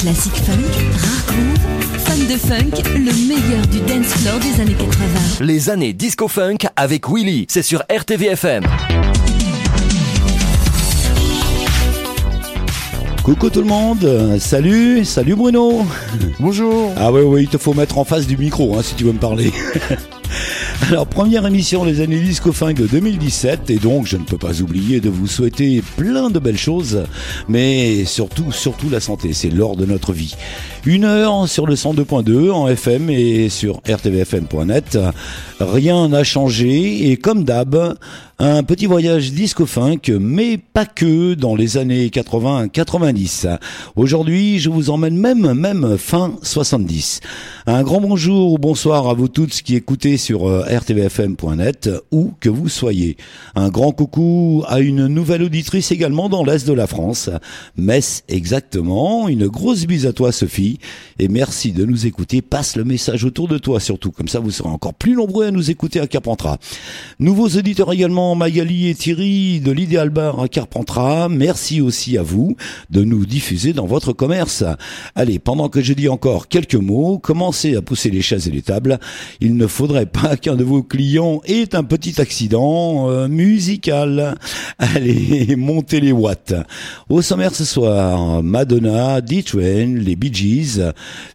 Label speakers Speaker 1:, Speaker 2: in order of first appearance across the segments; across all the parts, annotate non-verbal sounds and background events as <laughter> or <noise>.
Speaker 1: Classique funk, rare groove, fan de funk, le meilleur du dance floor des années 80.
Speaker 2: Les années disco funk avec Willy, c'est sur RTVFM.
Speaker 3: Coucou tout le monde, salut, salut Bruno.
Speaker 4: Bonjour.
Speaker 3: Ah oui, oui, il te faut mettre en face du micro hein, si tu veux me parler. <laughs> Alors, première émission des années disco funk de 2017, et donc je ne peux pas oublier de vous souhaiter plein de belles choses, mais surtout, surtout la santé, c'est l'or de notre vie. Une heure sur le 102.2 en FM et sur rtvfm.net. Rien n'a changé, et comme d'hab, un petit voyage disco funk, mais pas que dans les années 80-90. Aujourd'hui, je vous emmène même, même fin 70. Un grand bonjour ou bonsoir à vous toutes qui écoutez sur euh, rtvfm.net où que vous soyez. Un grand coucou à une nouvelle auditrice également dans l'Est de la France. Metz exactement. Une grosse bise à toi Sophie. Et merci de nous écouter. Passe le message autour de toi surtout. Comme ça vous serez encore plus nombreux à nous écouter à Carpentras. Nouveaux auditeurs également Magali et Thierry de l'Idéal Bar à Carpentras. Merci aussi à vous de nous diffuser dans votre commerce. Allez, pendant que je dis encore quelques mots, commencez à pousser les chaises et les tables. Il ne faudrait pas qu'un de vos clients ait un petit accident euh, musical. Allez, <laughs> montez les watts. Au sommaire ce soir, Madonna, D-Train, les Bee Gees,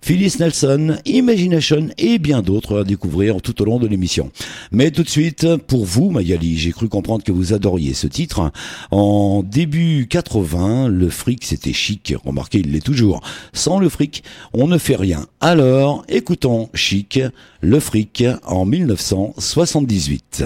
Speaker 3: Phyllis Nelson, Imagination et bien d'autres à découvrir tout au long de l'émission. Mais tout de suite, pour vous, Magali, j'ai cru comprendre que vous adoriez ce titre. En début 80, le fric c'était chic. Remarquez, il l'est toujours. Sans le fric, on ne fait rien. Alors, écoutons Chic, le fric en 1978.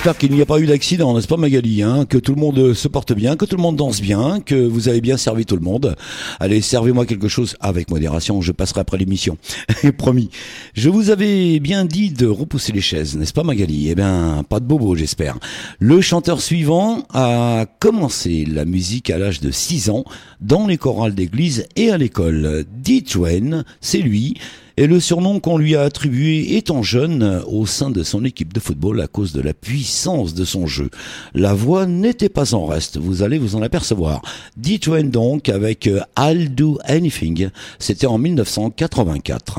Speaker 5: J'espère qu'il n'y a pas eu d'accident, n'est-ce pas Magali hein Que tout le monde euh, se porte bien, que tout le monde danse bien, que vous avez bien servi tout le monde. Allez, servez-moi quelque chose avec modération, je passerai après l'émission. <laughs> Promis. Je vous avais bien dit de repousser les chaises, n'est-ce pas Magali? Eh bien, pas de bobo, j'espère. Le chanteur suivant a commencé la musique à l'âge de 6 ans dans les chorales d'église et à l'école. Dietwen, c'est lui. Et le surnom qu'on lui a attribué étant jeune au sein de son équipe de football à cause de la puissance de son jeu. La voix n'était pas en reste, vous allez vous en apercevoir. D-Train donc avec euh, I'll Do Anything, c'était en 1984.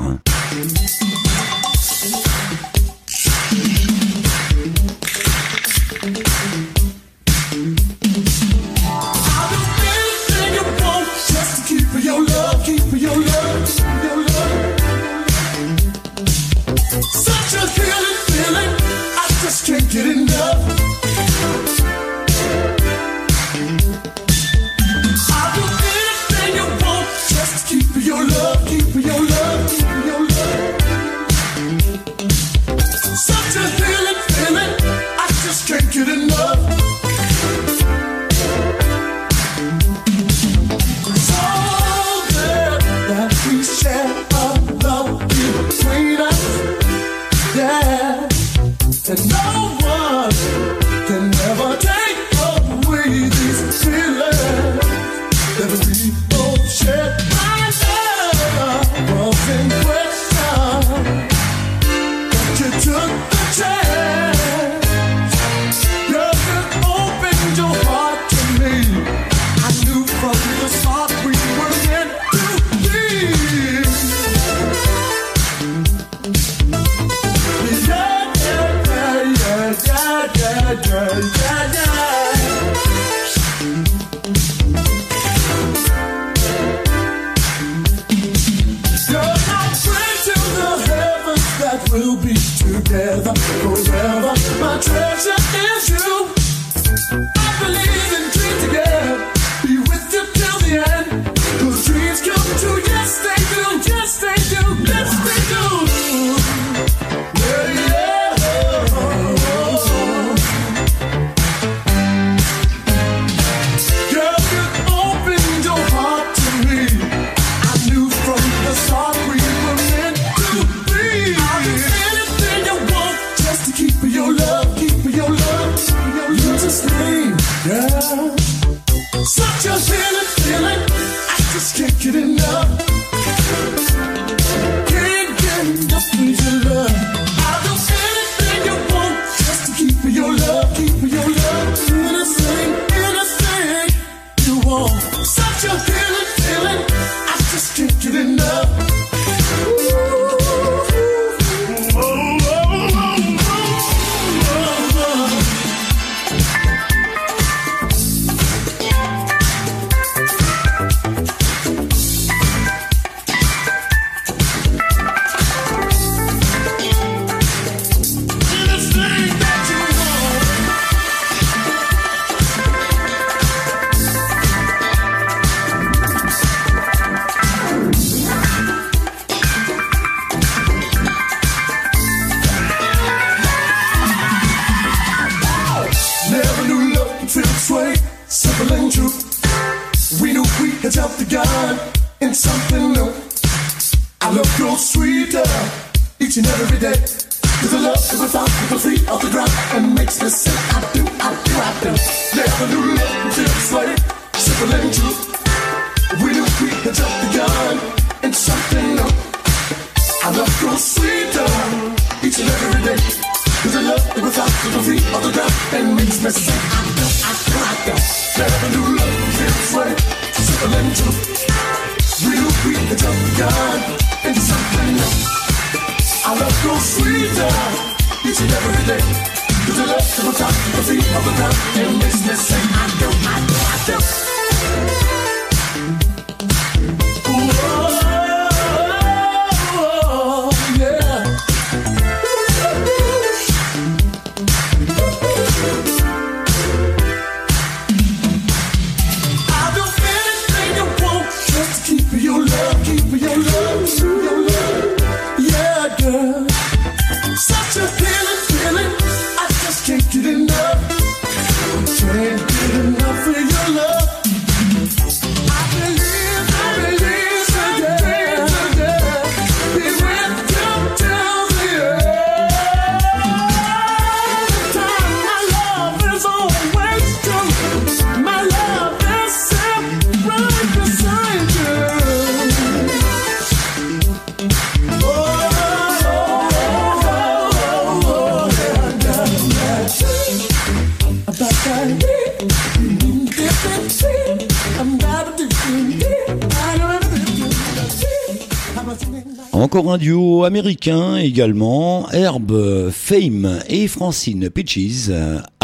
Speaker 3: Duo américain également, Herb Fame et Francine Peaches,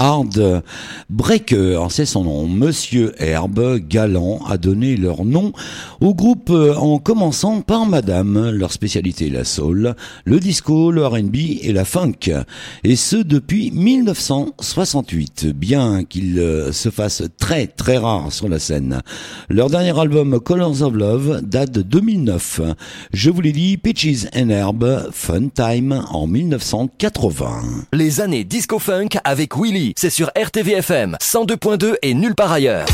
Speaker 3: Hard Breaker, c'est son nom. Monsieur Herb Galant a donné leur nom au groupe en commençant par Madame, leur spécialité la soul, le disco, le R&B et la funk. Et ce depuis 1968, bien qu'ils se fassent très très rares sur la scène. Leur dernier album Colors of Love date de 2009. Je vous l'ai dit, Peaches and Herb, Fun Time en 1980.
Speaker 2: Les années disco funk avec Willy, c'est sur RTVFM 102.2 et nulle part ailleurs.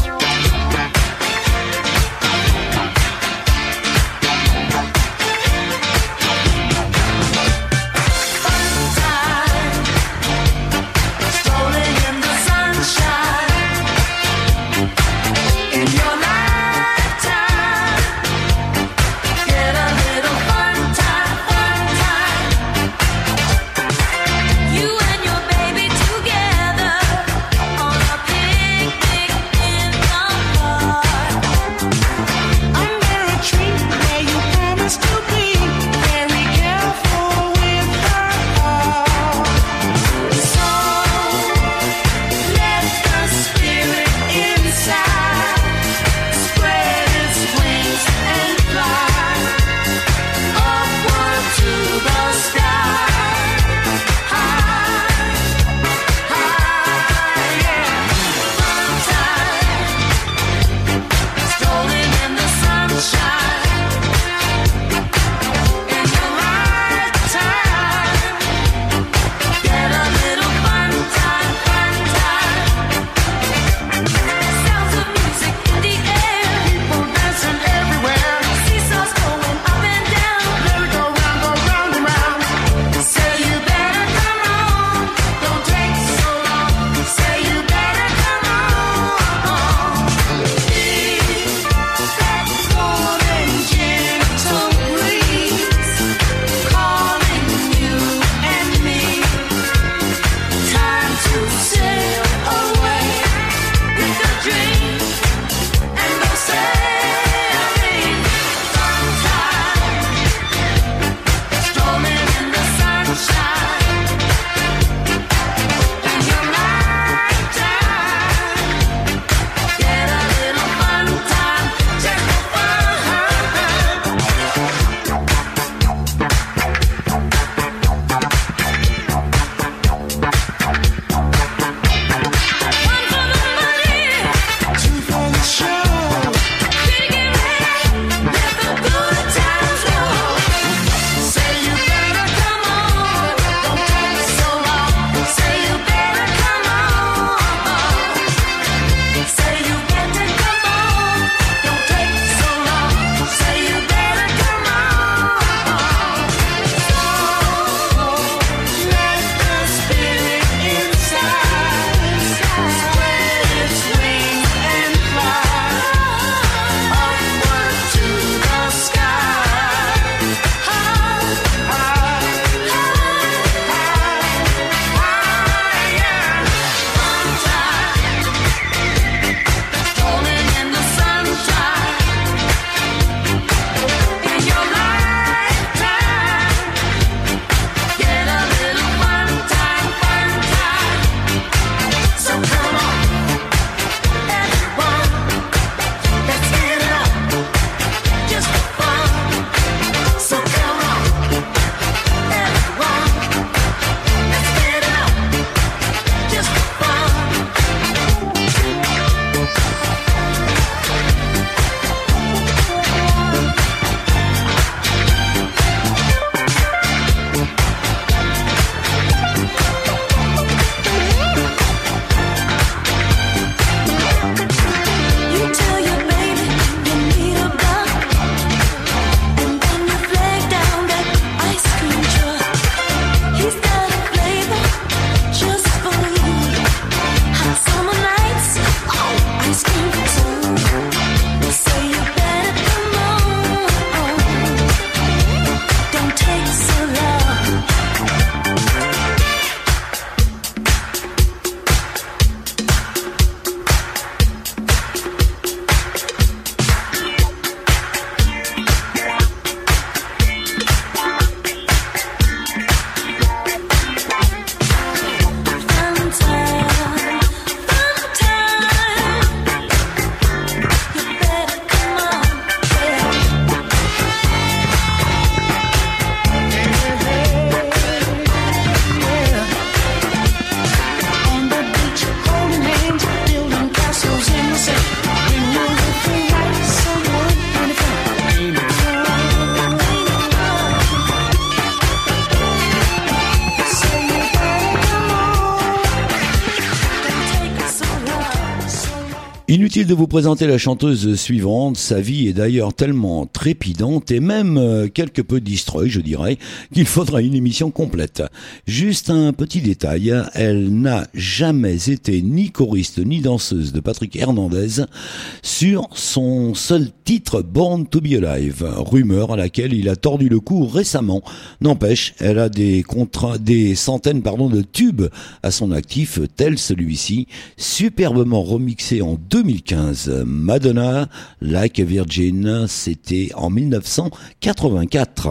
Speaker 3: Vous présenter la chanteuse suivante, sa vie est d'ailleurs tellement trépidante et même euh, quelque peu destroy, je dirais, qu'il faudra une émission complète. Juste un petit détail, elle n'a jamais été ni choriste ni danseuse de Patrick Hernandez sur son seul titre Born to be Alive, rumeur à laquelle il a tordu le cou récemment. N'empêche, elle a des contrats, des centaines pardon de tubes à son actif, tel celui-ci, superbement remixé en 2015. Madonna, Like a Virgin, c'était en 1984.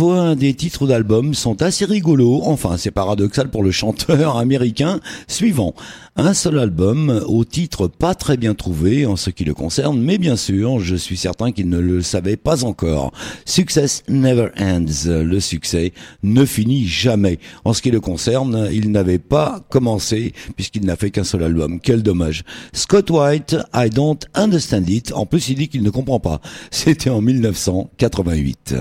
Speaker 3: Parfois, des titres d'albums sont assez rigolos, enfin c'est paradoxal pour le chanteur <laughs> américain suivant. Un seul album au titre pas très bien trouvé en ce qui le concerne, mais bien sûr, je suis certain qu'il ne le savait pas encore. Success never ends. Le succès ne finit jamais. En ce qui le concerne, il n'avait pas commencé puisqu'il n'a fait qu'un seul album. Quel dommage. Scott White, I don't understand it. En plus, il dit qu'il ne comprend pas. C'était en 1988.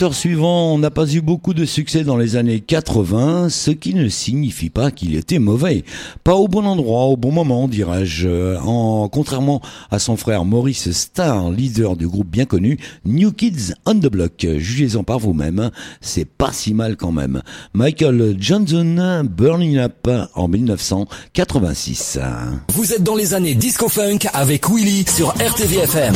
Speaker 3: Chanteur suivant n'a pas eu beaucoup de succès dans les années 80, ce qui ne signifie pas qu'il était mauvais. Pas au bon endroit, au bon moment, dirais-je. En, contrairement à son frère Maurice Starr, leader du groupe bien connu, New Kids on the Block. Jugez-en par vous-même, c'est pas si mal quand même. Michael Johnson, Burning Up en 1986.
Speaker 2: Vous êtes dans les années disco funk avec Willy sur RTVFM.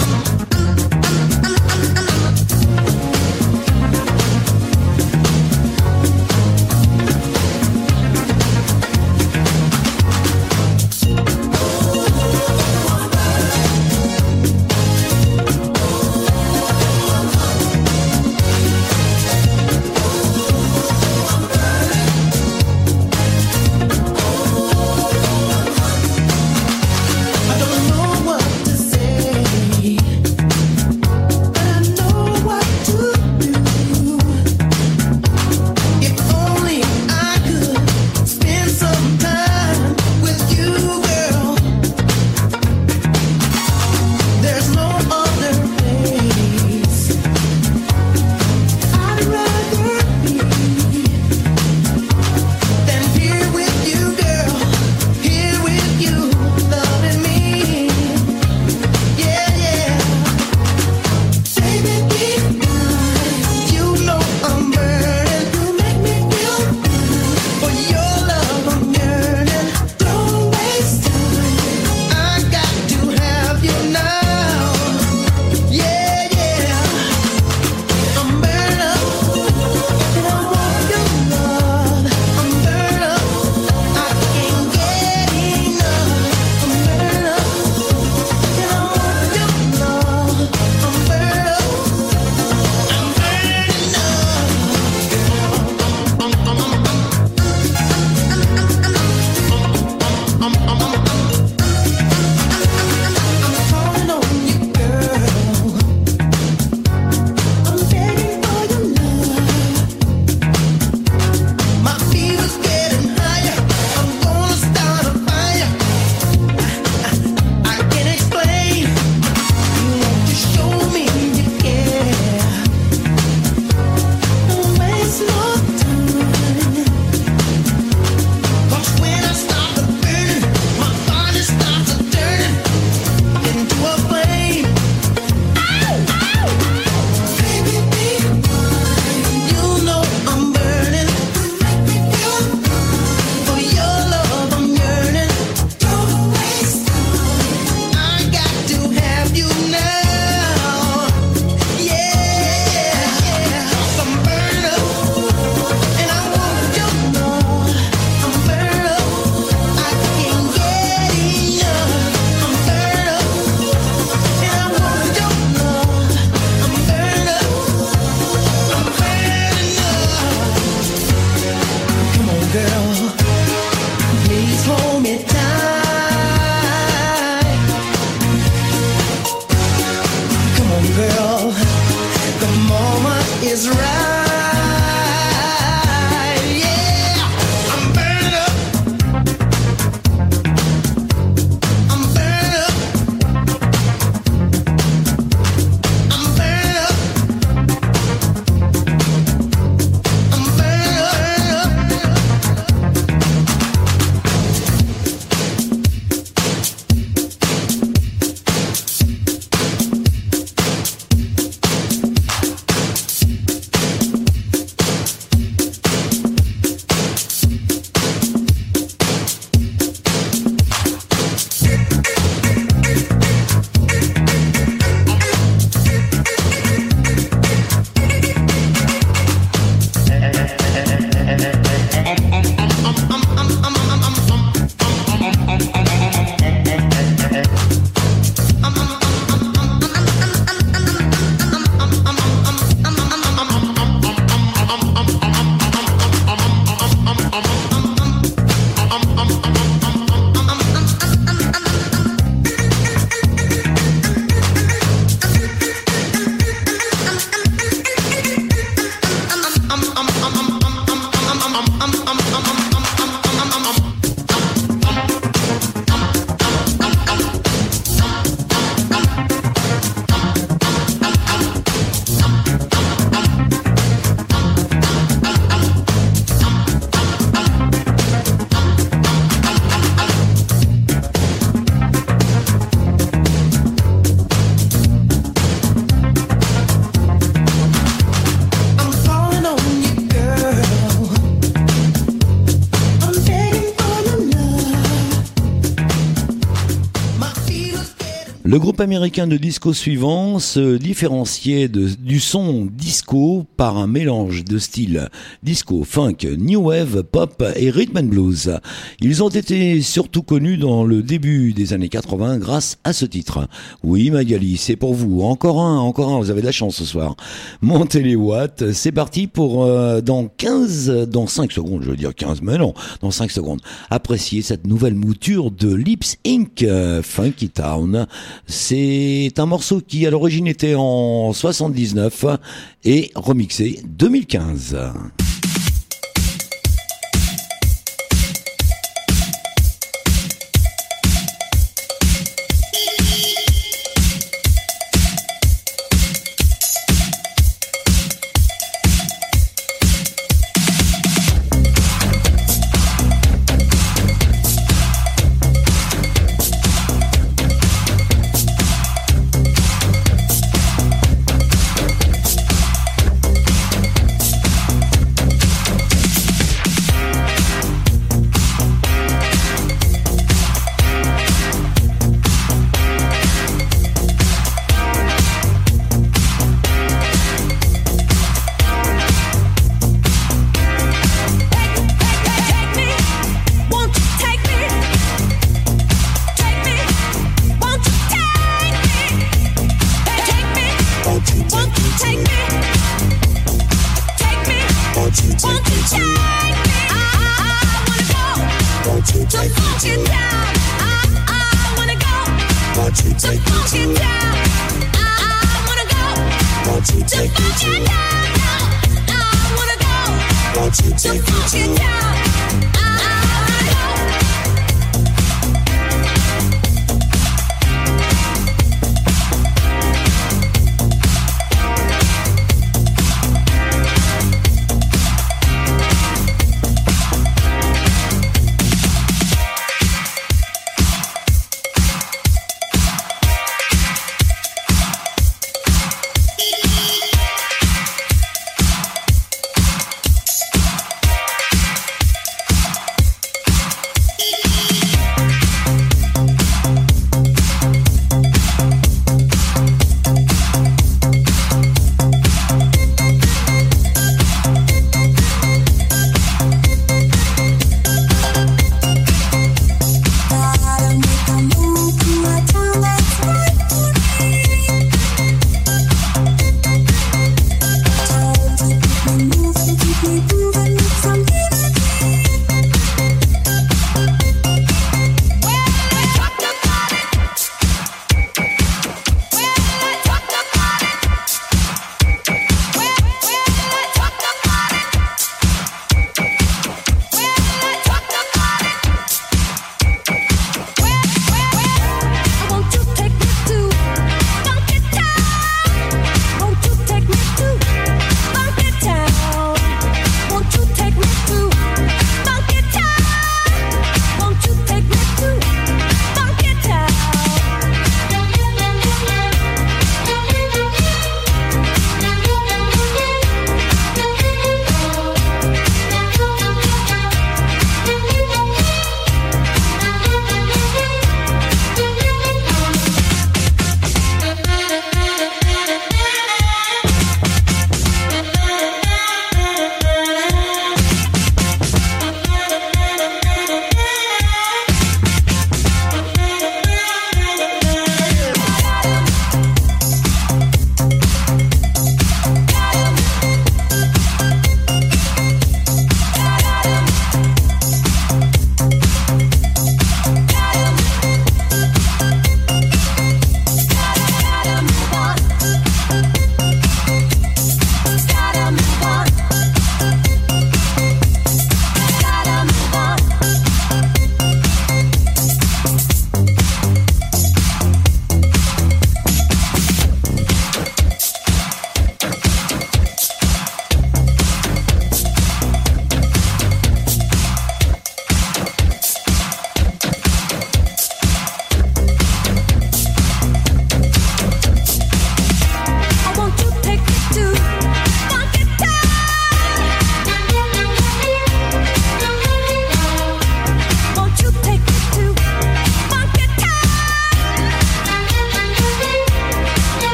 Speaker 3: Groupe américain de disco suivant se différenciait du son disco par un mélange de styles disco, funk, new wave, pop et rhythm and blues. Ils ont été surtout connus dans le début des années 80 grâce à ce titre. Oui Magali, c'est pour vous. Encore un, encore un, vous avez de la chance ce soir. Montez les watts, c'est parti pour euh, dans 15, dans 5 secondes, je veux dire 15, mais non, dans 5 secondes. Appréciez cette nouvelle mouture de Lips Inc. Euh, Funky Town. C'est un morceau qui à l'origine était en 79 et remixé 2015.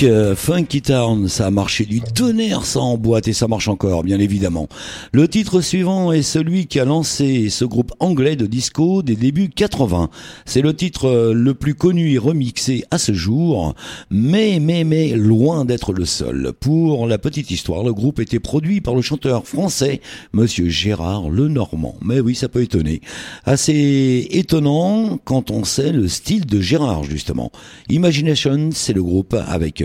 Speaker 6: Inc. Funky Town, ça a marché du tonnerre ça en boîte et ça marche encore, bien évidemment. Le titre suivant est celui qui a lancé ce groupe anglais de disco des débuts 80. C'est le titre euh, le plus connu et remixé à ce jour, mais, mais, mais, loin d'être le seul. Pour la petite histoire, le groupe était produit par le chanteur français, monsieur Gérard Lenormand. Mais oui, ça peut étonner. Assez étonnant quand on sait le style de Gérard, justement. Imagination, c'est le groupe avec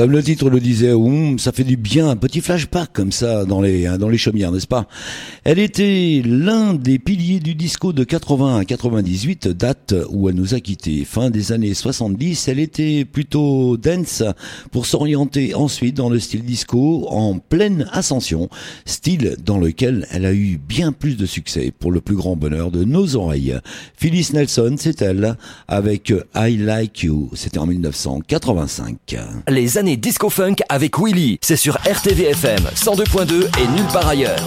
Speaker 3: Comme le titre le disait, ça fait du bien, un petit flashback comme ça dans les hein, dans les chaumières, n'est-ce pas? Elle était l'un des piliers du disco de 80 à 98, date où elle nous a quittés. Fin des années 70, elle était plutôt dance pour s'orienter ensuite dans le style disco en pleine ascension, style dans lequel elle a eu bien plus de succès pour le plus grand bonheur de nos oreilles. Phyllis Nelson, c'est elle avec I Like You, c'était en 1985.
Speaker 7: Les années disco funk avec Willy, c'est sur RTVFM 102.2 et nulle part ailleurs.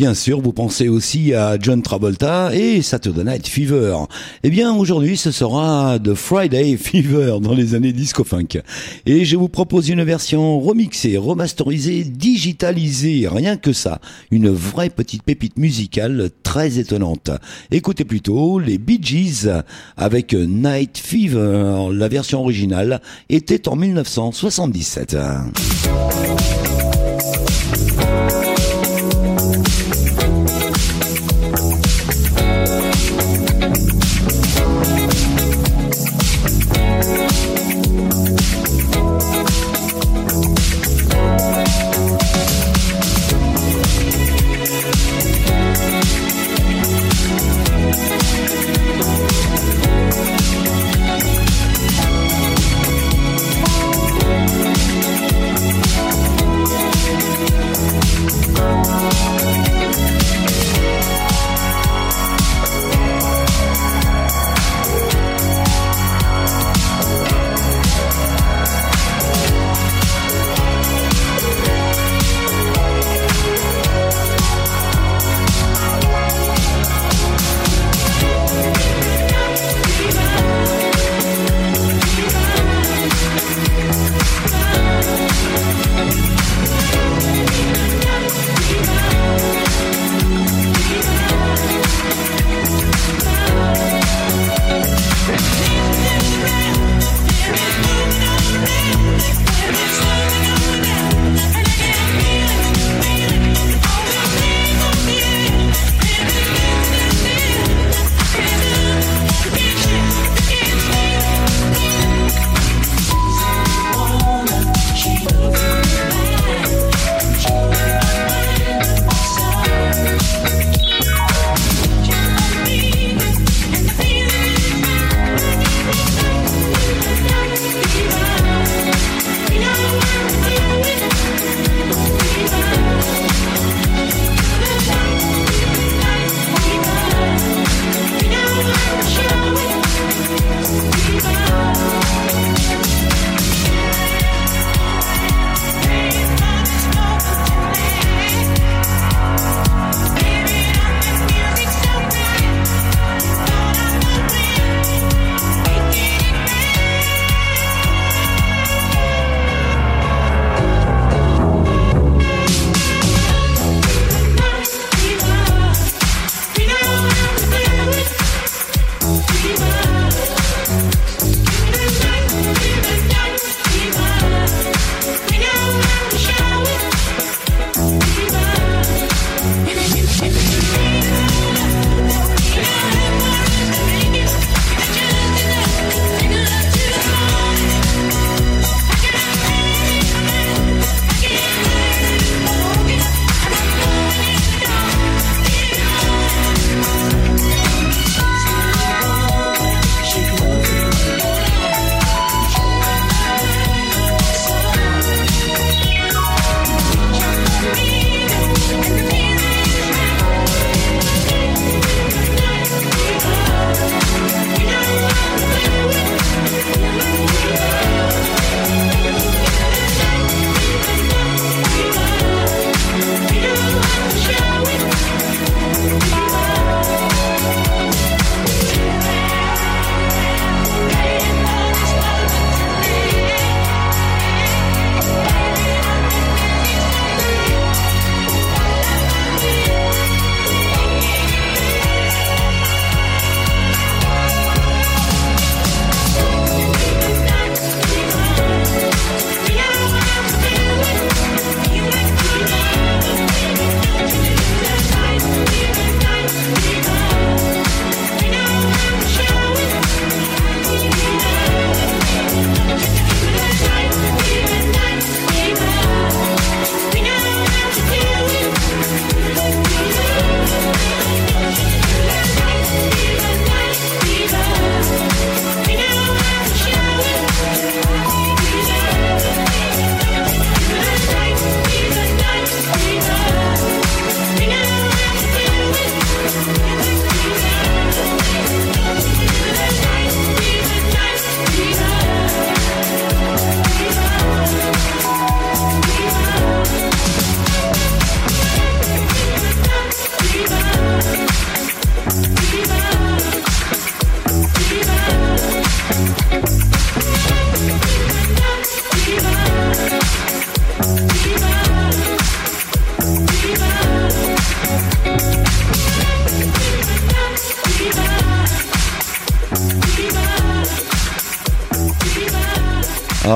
Speaker 3: Bien sûr, vous pensez aussi à John Travolta et Saturday Night Fever. Eh bien, aujourd'hui, ce sera The Friday Fever dans les années disco funk. Et je vous propose une version remixée, remasterisée, digitalisée, rien que ça. Une vraie petite pépite musicale très étonnante. Écoutez plutôt les Bee Gees avec Night Fever. La version originale était en 1977.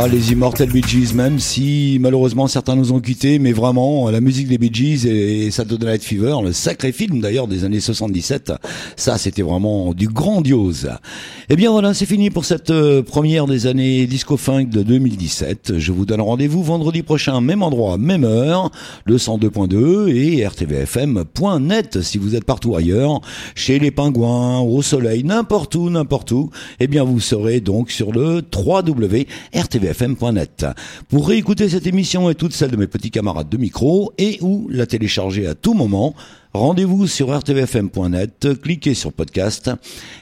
Speaker 3: Ah, les immortels Bee Gees, même si malheureusement certains nous ont quittés, mais vraiment, la musique des Bee Gees et, Saturday Night Fever, le sacré film d'ailleurs des années 77, ça c'était vraiment du grandiose. Eh bien voilà, c'est fini pour cette euh, première des années Disco Funk de 2017. Je vous donne rendez-vous vendredi prochain, même endroit, même heure, le 102.2 et rtvfm.net si vous êtes partout ailleurs, chez les pingouins, au soleil, n'importe où, n'importe où. Eh bien vous serez donc sur le 3W Pour réécouter cette émission et toutes celles de mes petits camarades de micro et ou la télécharger à tout moment, Rendez-vous sur rtvfm.net, cliquez sur podcast,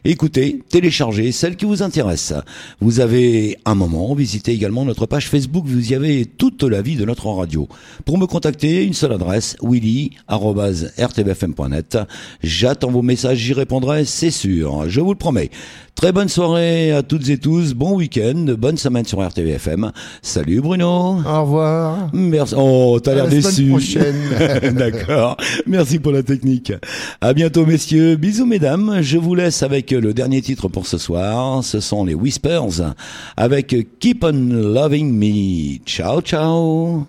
Speaker 3: écoutez, téléchargez celle qui vous intéresse. Vous avez un moment, visitez également notre page Facebook, vous y avez toute la vie de notre radio. Pour me contacter, une seule adresse, willy.rtvfm.net. J'attends vos messages, j'y répondrai, c'est sûr, je vous le promets. Très bonne soirée à toutes et tous, bon week-end, bonne semaine sur RTVFM. Salut Bruno.
Speaker 8: Au revoir.
Speaker 3: Merci. Oh, t'as l'air déçu.
Speaker 8: prochaine. <laughs>
Speaker 3: D'accord. Merci pour technique. À bientôt messieurs. Bisous mesdames. Je vous laisse avec le dernier titre pour ce soir. Ce sont les Whispers avec Keep on Loving Me. Ciao ciao.